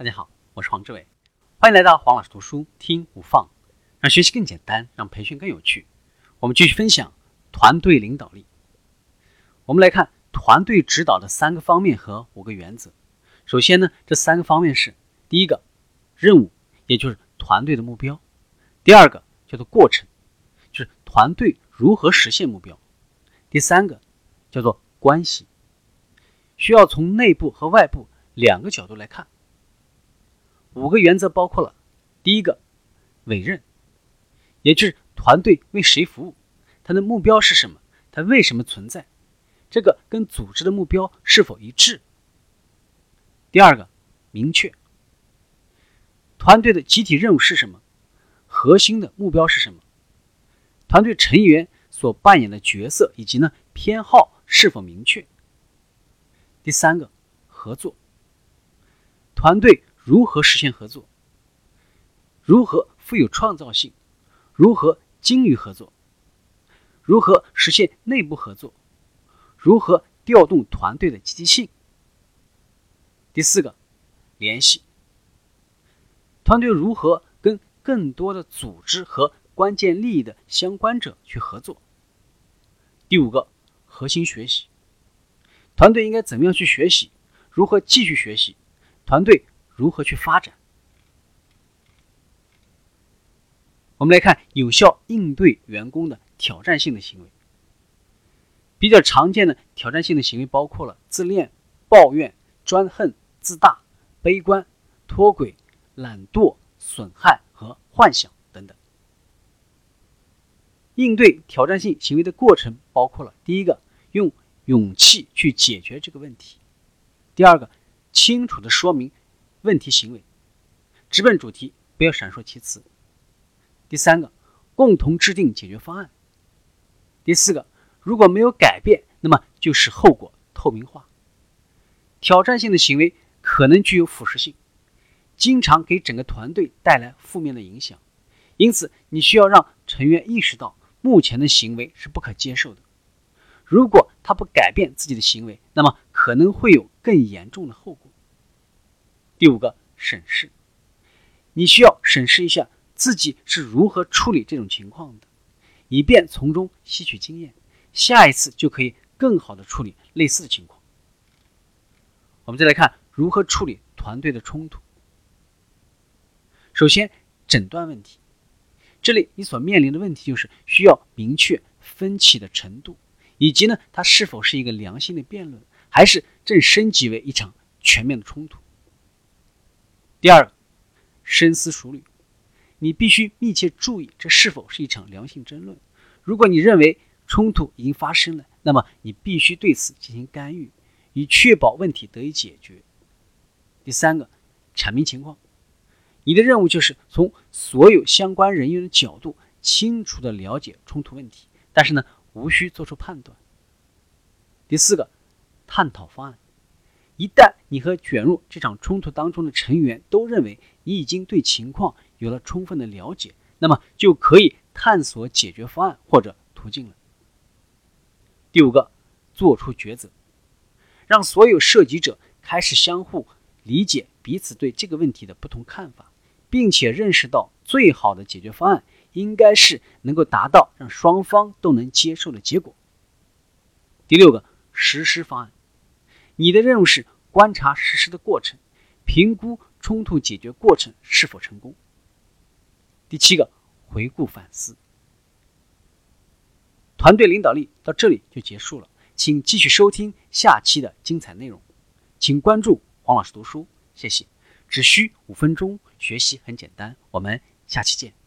大家好，我是黄志伟，欢迎来到黄老师读书听不放，让学习更简单，让培训更有趣。我们继续分享团队领导力。我们来看团队指导的三个方面和五个原则。首先呢，这三个方面是：第一个，任务，也就是团队的目标；第二个叫做过程，就是团队如何实现目标；第三个叫做关系，需要从内部和外部。两个角度来看，五个原则包括了：第一个，委任，也就是团队为谁服务，它的目标是什么，它为什么存在，这个跟组织的目标是否一致；第二个，明确，团队的集体任务是什么，核心的目标是什么，团队成员所扮演的角色以及呢偏好是否明确；第三个，合作。团队如何实现合作？如何富有创造性？如何精于合作？如何实现内部合作？如何调动团队的积极性？第四个，联系。团队如何跟更多的组织和关键利益的相关者去合作？第五个，核心学习。团队应该怎么样去学习？如何继续学习？团队如何去发展？我们来看有效应对员工的挑战性的行为。比较常见的挑战性的行为包括了自恋、抱怨、专横、自大、悲观、脱轨、懒惰、损害和幻想等等。应对挑战性行为的过程包括了：第一个，用勇气去解决这个问题；第二个。清楚的说明问题行为，直奔主题，不要闪烁其词。第三个，共同制定解决方案。第四个，如果没有改变，那么就使后果透明化。挑战性的行为可能具有腐蚀性，经常给整个团队带来负面的影响，因此你需要让成员意识到目前的行为是不可接受的。如果他不改变自己的行为，那么可能会有更严重的后果。第五个，审视，你需要审视一下自己是如何处理这种情况的，以便从中吸取经验，下一次就可以更好的处理类似的情况。我们再来看如何处理团队的冲突。首先，诊断问题，这里你所面临的问题就是需要明确分歧的程度。以及呢，它是否是一个良性的辩论，还是正升级为一场全面的冲突？第二个，深思熟虑，你必须密切注意这是否是一场良性争论。如果你认为冲突已经发生了，那么你必须对此进行干预，以确保问题得以解决。第三个，阐明情况，你的任务就是从所有相关人员的角度清楚的了解冲突问题，但是呢。无需做出判断。第四个，探讨方案。一旦你和卷入这场冲突当中的成员都认为你已经对情况有了充分的了解，那么就可以探索解决方案或者途径了。第五个，做出抉择，让所有涉及者开始相互理解彼此对这个问题的不同看法，并且认识到最好的解决方案。应该是能够达到让双方都能接受的结果。第六个，实施方案，你的任务是观察实施的过程，评估冲突解决过程是否成功。第七个，回顾反思。团队领导力到这里就结束了，请继续收听下期的精彩内容，请关注黄老师读书，谢谢。只需五分钟，学习很简单，我们下期见。